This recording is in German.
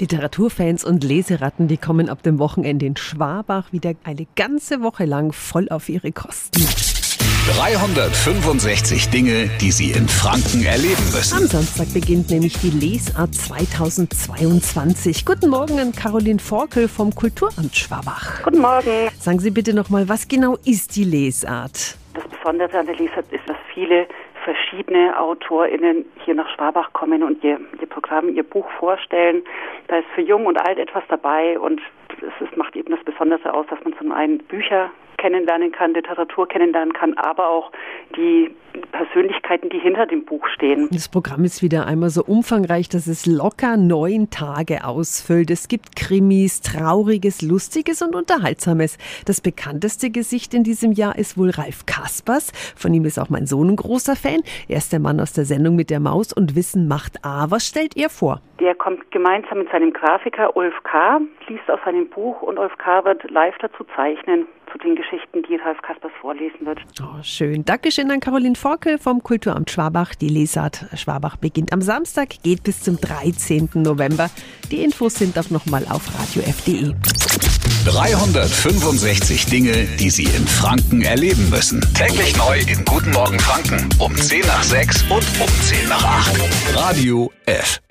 Literaturfans und Leseratten, die kommen ab dem Wochenende in Schwabach wieder eine ganze Woche lang voll auf ihre Kosten. 365 Dinge, die Sie in Franken erleben müssen. Am Samstag beginnt nämlich die Lesart 2022. Guten Morgen an Caroline Forkel vom Kulturamt Schwabach. Guten Morgen. Sagen Sie bitte nochmal, was genau ist die Lesart? Das Besondere an der Lesart ist, dass viele verschiedene AutorInnen hier nach Schwabach kommen und ihr, ihr Programm, ihr Buch vorstellen. Da ist für Jung und Alt etwas dabei und es macht eben das Besondere aus, dass man zum einen Bücher kennenlernen kann, Literatur kennenlernen kann, aber auch die Persönlichkeiten, die hinter dem Buch stehen. Das Programm ist wieder einmal so umfangreich, dass es locker neun Tage ausfüllt. Es gibt Krimis, Trauriges, Lustiges und Unterhaltsames. Das bekannteste Gesicht in diesem Jahr ist wohl Ralf Kaspers. Von ihm ist auch mein Sohn ein großer Fan. Er ist der Mann aus der Sendung mit der Maus und Wissen macht A. Was stellt ihr vor? Der kommt gemeinsam mit seinem Grafiker Ulf K., liest aus seinem Buch und Ulf K. wird live dazu zeichnen zu den Geschichten, die Ralf Kaspers vorlesen wird. Oh, schön. Dankeschön an Caroline Forkel vom Kulturamt Schwabach. Die Lesart Schwabach beginnt am Samstag, geht bis zum 13. November. Die Infos sind auch nochmal auf radiof.de. 365 Dinge, die Sie in Franken erleben müssen. Täglich neu in Guten Morgen Franken um 10 nach 6 und um 10 nach 8. Radio F.